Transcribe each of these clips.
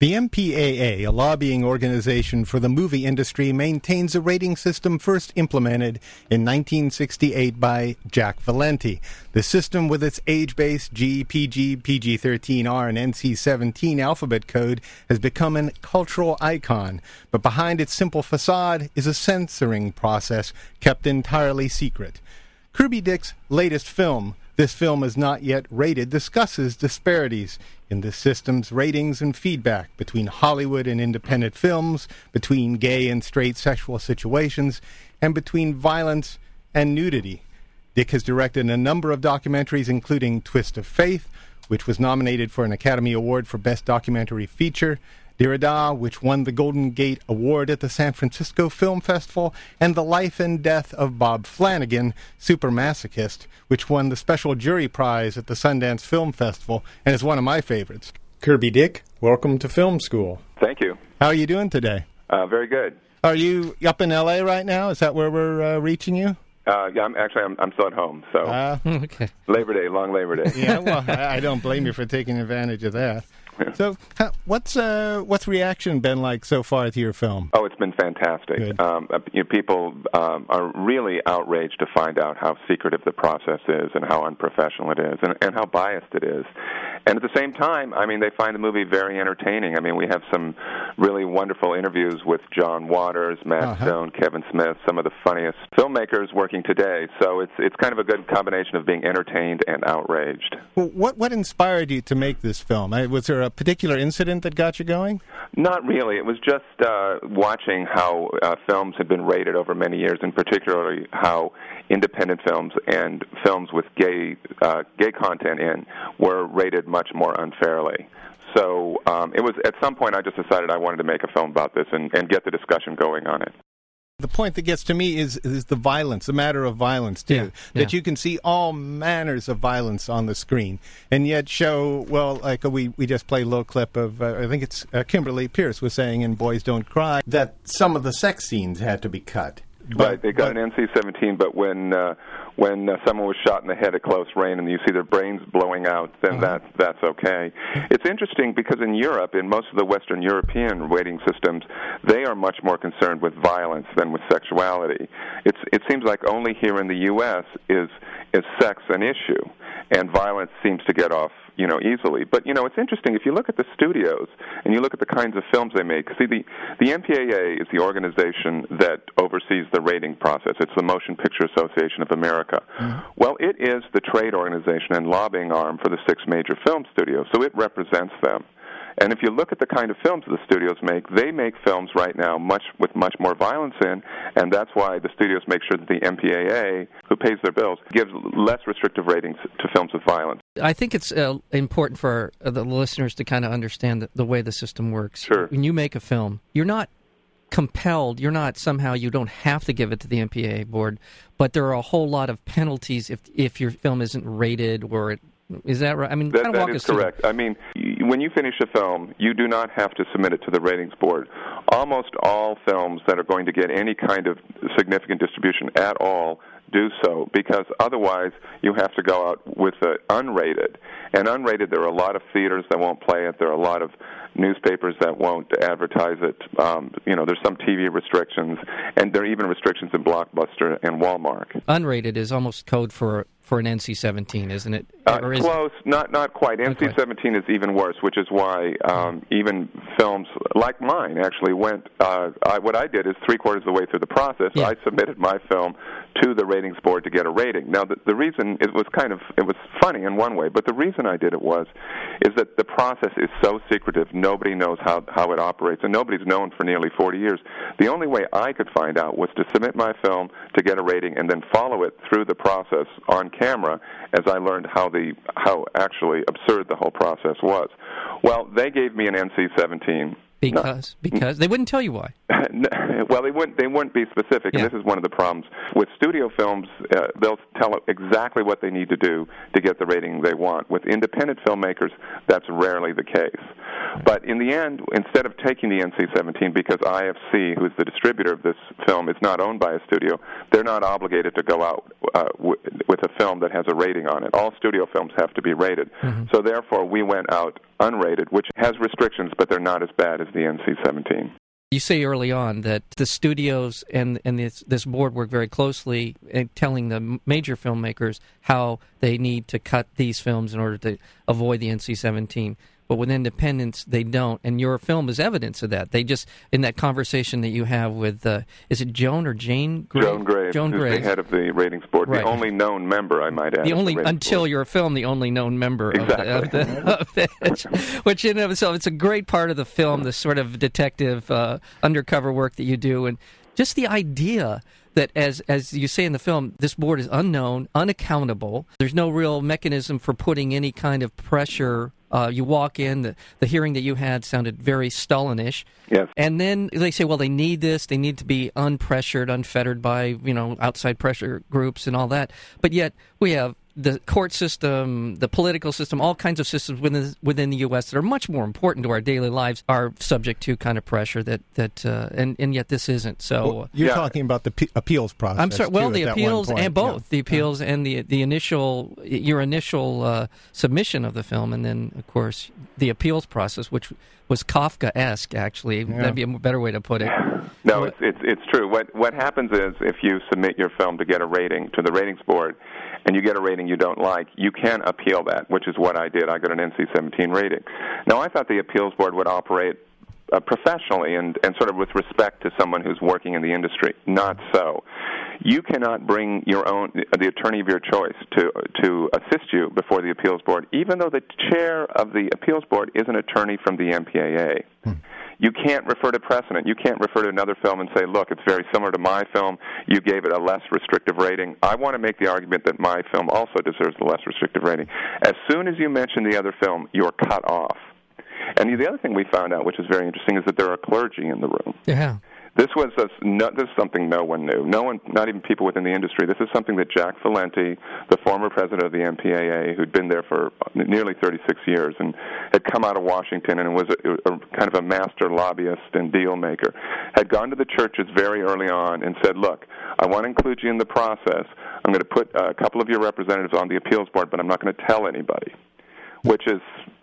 The MPAA, a lobbying organization for the movie industry, maintains a rating system first implemented in 1968 by Jack Valenti. The system, with its age based G, PG, PG 13R, and NC 17 alphabet code, has become a cultural icon. But behind its simple facade is a censoring process kept entirely secret. Kirby Dick's latest film, this film is not yet rated, discusses disparities in the system's ratings and feedback between Hollywood and independent films, between gay and straight sexual situations, and between violence and nudity. Dick has directed a number of documentaries, including Twist of Faith, which was nominated for an Academy Award for Best Documentary Feature, Derrida, which won the Golden Gate Award at the San Francisco Film Festival, and The Life and Death of Bob Flanagan, Super Masochist, which won the Special Jury Prize at the Sundance Film Festival and is one of my favorites. Kirby Dick, welcome to Film School. Thank you. How are you doing today? Uh, very good. Are you up in LA right now? Is that where we're uh, reaching you? Uh, yeah, I'm actually I'm, I'm still at home. So Uh, Okay. Labor Day, long Labor Day. yeah, well, I, I don't blame you for taking advantage of that. So, what's uh, what's reaction been like so far to your film? Oh, it's been fantastic. Um, uh, you know, people um, are really outraged to find out how secretive the process is and how unprofessional it is and, and how biased it is. And at the same time, I mean, they find the movie very entertaining. I mean, we have some really wonderful interviews with John Waters, Matt Uh-huh. Stone, Kevin Smith, some of the funniest filmmakers working today. So it's it's kind of a good combination of being entertained and outraged. Well, what what inspired you to make this film? Was there a particular incident that got you going? Not really. It was just uh, watching how uh, films had been rated over many years, and particularly how independent films and films with gay uh, gay content in were rated much more unfairly. So um, it was at some point I just decided I wanted to make a film about this and, and get the discussion going on it. The point that gets to me is is the violence, the matter of violence too. Yeah, That yeah. you can see all manners of violence on the screen, and yet show well, like we we just played a little clip of uh, I think it's uh, Kimberly Peirce was saying in Boys Don't Cry that some of the sex scenes had to be cut. Right, they got an NC-17, but when uh, when uh, someone was shot in the head at close range and you see their brains blowing out, then that that's okay. It's interesting because in Europe, in most of the Western European rating systems, they are much more concerned with violence than with sexuality. It's it seems like only here in the U.S. is is sex an issue, and violence seems to get off you know easily. But you know it's interesting if you look at the studios and you look at the kinds of films they make. See the the MPAA is the organization that oversees the rating process. It's the Motion Picture Association of America. Mm-hmm. Well, it is the trade organization and lobbying arm for the six major film studios, so it represents them. And if you look at the kind of films the studios make, they make films right now much with much more violence in, and that's why the studios make sure that the MPAA, who pays their bills, gives less restrictive ratings to films with violence. I think it's uh, important for uh, the listeners to kind of understand the, the way the system works. Sure. When you make a film, you're not compelled, you're not somehow, you don't have to give it to the MPA board, but there are a whole lot of penalties if if your film isn't rated or it. Is that right? I mean, That, kind of that walk is us through. correct. I mean, when you finish a film, you do not have to submit it to the ratings board. Almost all films that are going to get any kind of significant distribution at all do so because otherwise you have to go out with the unrated. And unrated, there are a lot of theaters that won't play it. There are a lot of newspapers that won't advertise it. Um, you know, there's some TV restrictions, and there are even restrictions in Blockbuster and Walmart. Unrated is almost code for for an NC-17, isn't it? Uh, Or is- close, not not quite. Okay. NC-17 is even worse, which is why um, even films like mine actually went. Uh, I, what I did is three quarters of the way through the process, Yeah. I submitted my film to the ratings board to get a rating. Now, the, the reason it was kind of it was funny in one way, but the reason I did it was is that the process is so secretive. Nobody knows how how it operates, and nobody's known for nearly 40 years. The only way I could find out was to submit my film to get a rating, and then follow it through the process on camera as I learned how the how actually absurd the whole process was. Well, they gave me an NC-17 Because no. because they wouldn't tell you why. well, they wouldn't. They wouldn't be specific, yeah. and this is one of the problems with studio films. Uh, they'll tell exactly what they need to do to get the rating they want. With independent filmmakers, that's rarely the case. But in the end, instead of taking the NC-17, because IFC, who is the distributor of this film, is not owned by a studio, they're not obligated to go out uh, w- with a film that has a rating on it. All studio films have to be rated. Mm-hmm. So therefore, we went out unrated, which has restrictions, but they're not as bad as the NC-17. You say early on that the studios and and this, this board work very closely in telling the major filmmakers how they need to cut these films in order to avoid the NC-17 but with independents they don't and your film is evidence of that they just in that conversation that you have with uh, is it joan or jane Graves? joan Graves, joan Graves. the head of the ratings board right. the only known member i might add the only the until board. your film the only known member exactly. of the, of the, of which in of itself it's a great part of the film this sort of detective uh, undercover work that you do and just the idea that as as you say in the film, this board is unknown, unaccountable. There's no real mechanism for putting any kind of pressure uh, you walk in, the, the hearing that you had sounded very Stalinish. Yes. And then they say, well, they need this. They need to be unpressured, unfettered by, you know, outside pressure groups and all that. But yet we have the court system, the political system, all kinds of systems within within the U.S. that are much more important to our daily lives are subject to kind of pressure that that uh, and and yet this isn't. So well, you're yeah. talking about the p- appeals process. I'm sorry. Well, the appeals and both yeah. the appeals yeah. and the the initial your initial uh, submission of the film, and then of course the appeals process, which was Kafka-esque. Actually, that'd be a better way to put it. No, it's, it's it's true. What what happens is if you submit your film to get a rating to the ratings board and you get a rating you don't like, you can appeal that, which is what I did. I got an NC-17 rating. Now, I thought the appeals board would operate uh, professionally and, and sort of with respect to someone who's working in the industry. Not so. You cannot bring your own the attorney of your choice to to assist you before the appeals board, even though the chair of the appeals board is an attorney from the MPAA. Hmm you can't refer to precedent. You can't refer to another film and say, look, it's very similar to my film. You gave it a less restrictive rating. I want to make the argument that my film also deserves a less restrictive rating. As soon as you mention the other film, you're cut off. And the other thing we found out, which is very interesting, is that there are clergy in the room. Yeah. This was a, no, this is something no one knew. No one, not even people within the industry. This is something that Jack Valenti, the former president of the MPAA, who'd been there for nearly 36 years and had come out of Washington and was a, a kind of a master lobbyist and deal maker, had gone to the churches very early on and said, "Look, I want to include you in the process. I'm going to put a couple of your representatives on the appeals board, but I'm not going to tell anybody." Which is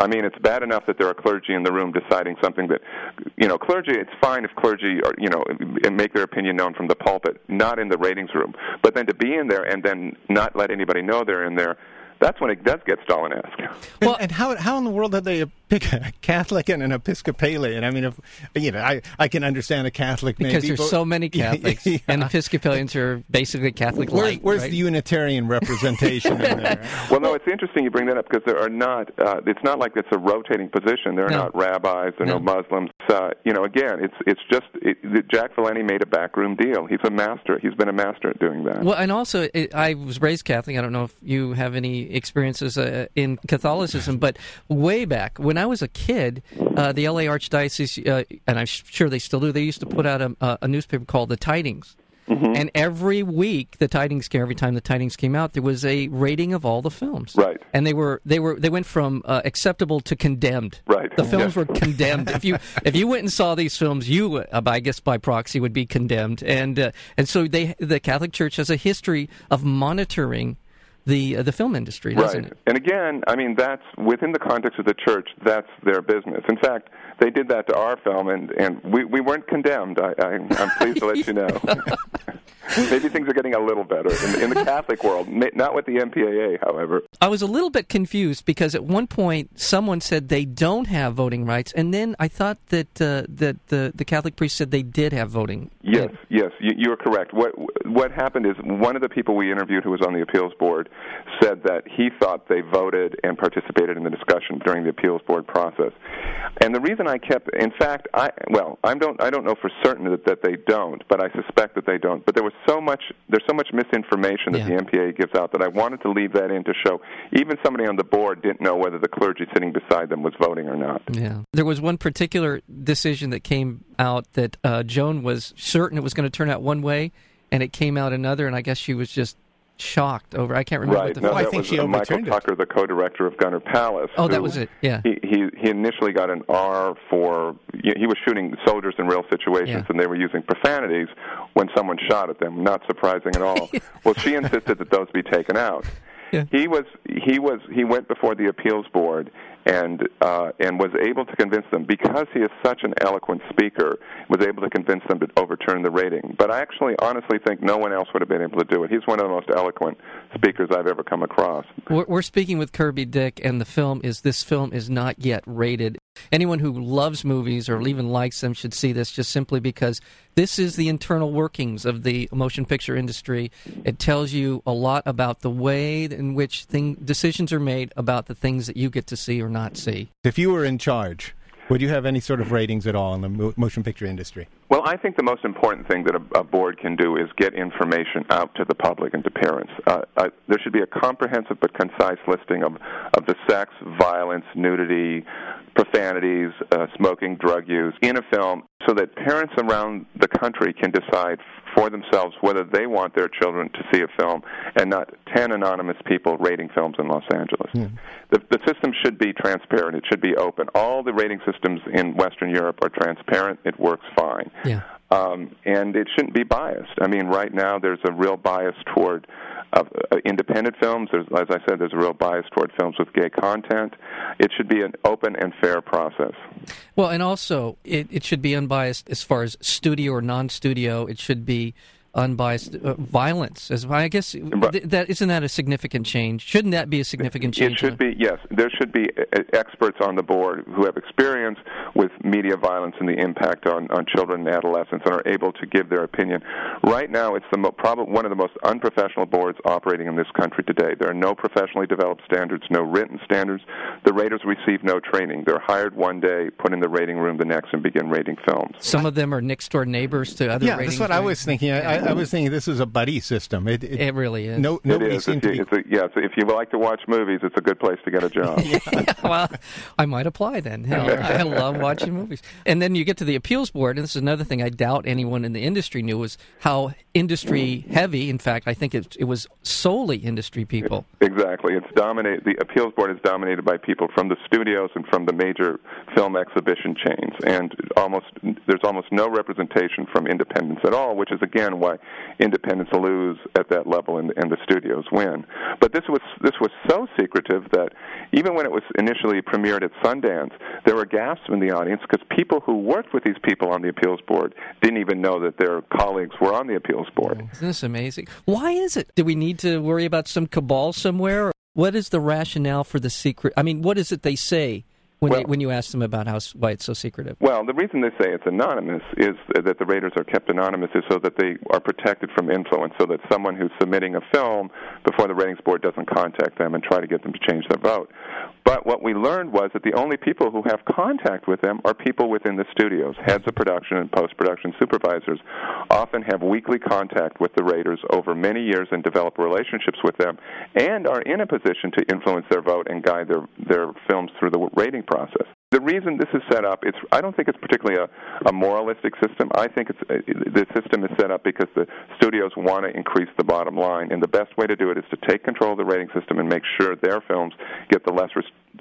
I mean, it's bad enough that there are clergy in the room deciding something that, you know, clergy. It's fine if clergy, are, you know, make their opinion known from the pulpit, not in the ratings room. But then to be in there and then not let anybody know they're in there that's when it does get Stalin-esque. Well, and, and how how in the world did they pick a Catholic and an Episcopalian? I mean, if you know, I, I can understand a Catholic because maybe, there's but, so many Catholics, yeah. and Episcopalians are basically Catholic Where, where's right? the Unitarian representation in there? Well, no, it's interesting you bring that up because there are not. Uh, it's not like it's a rotating position. There are no. not rabbis. There are no, no Muslims. Uh, you know, again, it's it's just it, Jack Valenti made a backroom deal. He's a master. He's been a master at doing that. Well, and also, it, I was raised Catholic. I don't know if you have any experiences. Uh, in Catholicism, but way back when I was a kid, uh, the LA Archdiocese, uh, and I'm sure they still do, they used to put out a, a newspaper called The Tidings. Mm-hmm. And every week, the tidings came. every time the tidings came out, there was a rating of all the films. Right. And they were they were they went from uh, acceptable to condemned. Right. The films were condemned. if you if you went and saw these films, you uh, I guess by proxy would be condemned. And uh, and so they the Catholic Church has a history of monitoring the uh, the film industry, doesn't right. it? And again, I mean that's within the context of the church. That's their business. In fact, they did that to our film, and and we we weren't condemned. I, I I'm pleased to let you know. Maybe things are getting a little better in, in, the Catholic world, not with the MPAA, however. I was a little bit confused because at one point someone said they don't have voting rights, and then I thought that uh, that the the Catholic priest said they did have voting. Yes, yes, you, are correct. What what happened is one of the people we interviewed who was on the appeals board said that he thought they voted and participated in the discussion during the appeals board process. And the reason I kept, in fact, I well, I don't I don't know for certain that, that they don't, but I suspect that they don't. But there was so much there's so much misinformation that Yeah. the MPA gives out that I wanted to leave that in to show even somebody on the board didn't know whether the clergy sitting beside them was voting or not. Yeah. There was one particular decision that came out that uh, Joan was certain it was going to turn out one way, and it came out another, and I guess she was just shocked over. I can't remember Right. what the No, I think was she Michael overturned it. Tucker, the co-director of Gunner Palace. Oh, that was it. Yeah. He, he he initially got an R for he was shooting soldiers in real situations, Yeah. and they were using profanities when someone shot at them. Not surprising at all. well, she insisted that those be taken out. Yeah. He was he was he went before the appeals board and uh, and was able to convince them because he is such an eloquent speaker was able to convince them to overturn the rating. But I actually honestly think no one else would have been able to do it. He's one of the most eloquent speakers I've ever come across. We're, we're speaking with Kirby Dick, and the film is this film is not yet rated. Anyone who loves movies or even likes them should see this just simply because this is the internal workings of the motion picture industry. It tells you a lot about the way in which thing, decisions are made about the things that you get to see or not see. If you were in charge, would you have any sort of ratings at all in the mo- motion picture industry? Well, I think the most important thing that a, a board can do is get information out to the public and to parents. Uh, uh, there should be a comprehensive but concise listing of, of the sex, violence, nudity, profanities, uh, smoking, drug use in a film so that parents around the country can decide for themselves whether they want their children to see a film and not 10 anonymous people rating films in Los Angeles. The, the system should be transparent. It should be open. All the rating systems in Western Europe are transparent. It works fine. Yeah. Um, and it shouldn't be biased. I mean, right now there's a real bias toward uh, uh, independent films. There's, as I said, there's a real bias toward films with gay content. It should be an open and fair process. Well, and also it, it should be unbiased as far as studio or non-studio. It should be unbiased uh, violence. As I guess th- that isn't that a significant change? Shouldn't that be a significant change? It should be yes. There should be uh, experts on the board who have experience with media violence and the impact on, on children and adolescents and are able to give their opinion. Right now, it's the mo- probably one of the most unprofessional boards operating in this country today. There are no professionally developed standards, no written standards. The raters receive no training. They're hired one day, put in the rating room the next, and begin rating films. Some of them are next door neighbors to other. yeah, that's ratings what I was thinking. I, I, I was thinking this is a buddy system. It, it, It really is. no, It nobody is. seemed If to you, be. it's a, yeah, so if you like to watch movies, it's a good place to get a job. yeah, well, I might apply then. Hell, I love watching movies. And then you get to the appeals board, and this is another thing I doubt anyone in the industry knew was how industry heavy. In fact, I think it, it was solely industry people. Exactly. It's dominate. The appeals board is dominated by people from the studios and from the major film exhibition chains, and almost there's almost no representation from independents at all, which is again why independents lose at that level and, and the studios win. But this was this was so secretive that even when it was initially premiered at Sundance, there were gasps in the audience because people who worked with these people on the appeals board didn't even know that their colleagues were on the appeals board. Isn't this amazing? Why is it? Do we need to worry about some cabal somewhere? What is the rationale for the secret? I mean, what is it they say when Well- they, when you ask them about how why it's so secretive? Well, the reason they say it's anonymous is that the raters are kept anonymous is so that they are protected from influence, so that someone who's submitting a film before the ratings board doesn't contact them and try to get them to change their vote. But what we learned was that the only people who have contact with them are people within the studios. Heads of production and post production supervisors often have weekly contact with the raters over many years and develop relationships with them and are in a position to influence their vote and guide their, their films through the rating process. The reason this is set up, it's I don't think it's particularly a, a moralistic system. I think it's uh, the system is set up because the studios want to increase the bottom line, and the best way to do it is to take control of the rating system and make sure their films get the less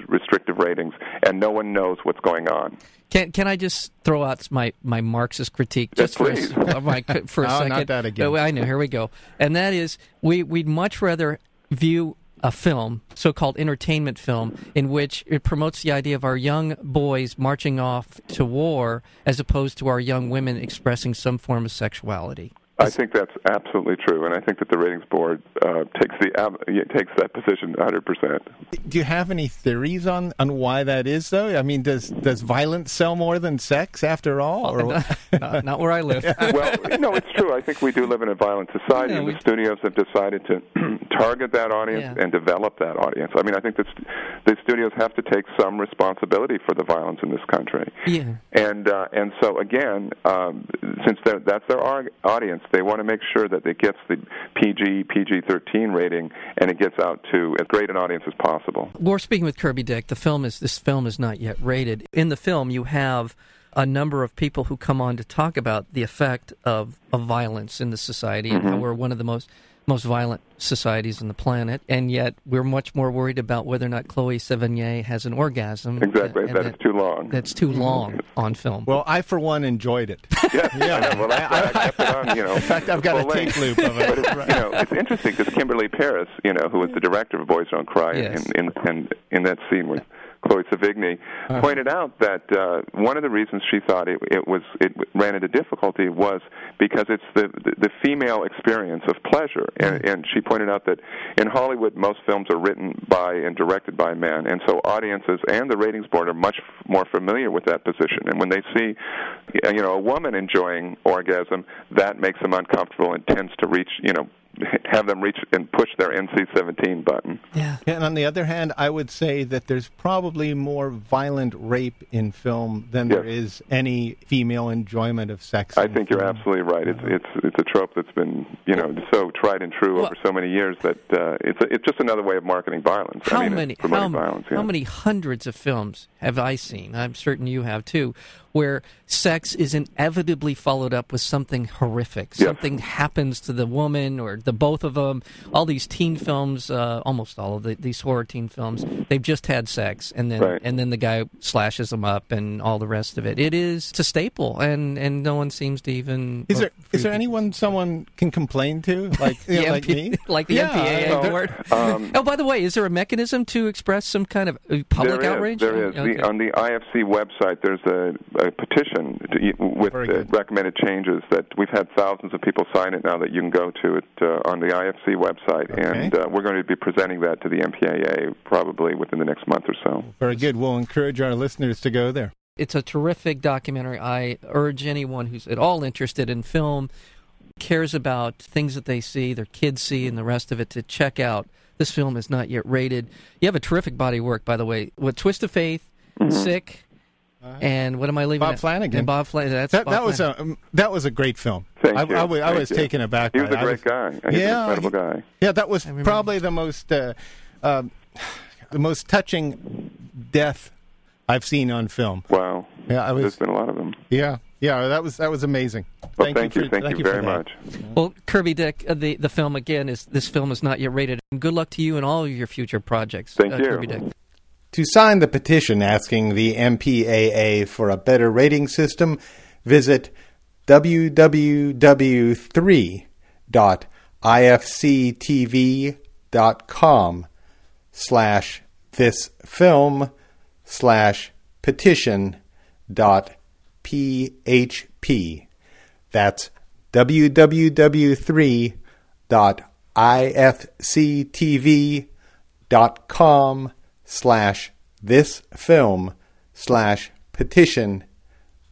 restrictive ratings, and no one knows what's going on. Can can I just throw out my, my Marxist critique Yes, just for a, please. Oh, my, for a Oh, second? not that again. Oh, I know. Here we go. And that is, we we'd much rather view a film, so-called entertainment film, in which it promotes the idea of our young boys marching off to war, as opposed to our young women expressing some form of sexuality. I think that's absolutely true, and I think that the ratings board uh, takes the ab- takes that position 100 percent. Do you have any theories on, on why that is, though? I mean, does does violence sell more than sex, after all? Or not, not where I live. well, no, it's true. I think we do live in a violent society, Yeah, and we- the studios have decided to target that audience Yeah. and develop that audience. I mean, I think that st- the studios have to take some responsibility for the violence in this country. Yeah. And uh, and so again, um, since that's their audience, They want to make sure that it gets the PG, PG 13 rating and it gets out to as great an audience as possible. We're speaking with Kirby Dick. The film is this film is not yet rated. In the film, you have a number of people who come on to talk about the effect of, of violence in the society and how Mm-hmm. we're one of the most most violent societies on the planet, and yet we're much more worried about whether or not Chloe Sevigny has an orgasm. Exactly, and that is too long. That's too long on film. Well, I for one enjoyed it. yeah, yeah. Well, that's why I kept it on. You know, In fact, I've got a full tape length. loop of But it. it's, you know, it's interesting because Kimberly Peirce, you know, who was the director of Boys Don't Cry, Yes. in, in in in that scene with Chloe Sevigny, Uh-huh. pointed out that uh, one of the reasons she thought it, it was it ran into difficulty was because it's the the, the female experience of pleasure, and, Mm-hmm. and she pointed out that in Hollywood most films are written by and directed by men, and so audiences and the ratings board are much f- more familiar with that position, and when they see, you know, a woman enjoying orgasm, that makes them uncomfortable and tends to reach, you know, have them reach and push their NC-17 button. yeah. And on the other hand, I would say that there's probably more violent rape in film than there Yes. is any female enjoyment of sex. I in think you're absolutely right. It's it's it's a trope that's been you know so tried and true Well- over so many years that uh, it's a, it's just another way of marketing violence. How I mean, many how, violence? Yeah. how many hundreds of films have I seen? I'm certain you have too, where sex is inevitably followed up with something horrific. Yes. Something happens to the woman or the both of them. All these teen films, uh, almost all of the, these horror teen films, they've just had sex, and then Right. and then the guy slashes them up, and all the rest of it. It is it's a staple, and and no one seems to even. Is there well, is there anyone someone can complain to like you the know, like me? like the Yeah, MPAA board. um, oh, by the way, is there a mechanism to express some kind of uh, public There is, outrage? There is. Okay. The, on the IFC website, there's a, a petition to, with Very uh, recommended changes that we've had thousands of people sign it now that you can go to it uh, on the IFC website. Okay. And uh, we're going to be presenting that to the MPAA probably within the next month or so. Very good. We'll encourage our listeners to go there. It's a terrific documentary. I urge anyone who's at all interested in film, cares about things that they see, their kids see, and the rest of it to check out. This film is not yet rated. You have a terrific body of work, by the way, with Twist of Faith, Sick, and what am I leaving? Bob out? Flanagan. And Bob Flanagan. That's That, Bob that was Flanagan. a um, that was a great film. Thank I, you. I, was, I Thank was you. taken aback. He by was a it. I great guy. He's Yeah, an incredible guy. Yeah, that was probably the most uh, um the most touching death I've seen on film. Wow. Yeah, I There's was. been a lot of them. Yeah, yeah, that was that was amazing. Well, thank, you. for- Thank, you, for very much. Well, Kirby Dick, uh, the the film again is this film is not yet rated. And good luck to you and all of your future projects. Thank uh, you. Kirby Dick. To sign the petition asking the MPAA for a better rating system, visit www.ifctv.com slash this film slash petition dot php. That's www.ifctv.com slash this film slash petition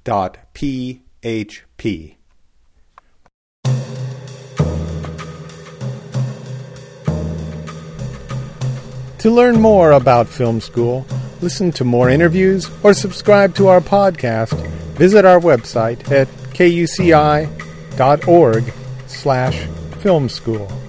dot php. To learn more about film school, listen to more interviews, or subscribe to our podcast, visit our website at kuci.org slash film school.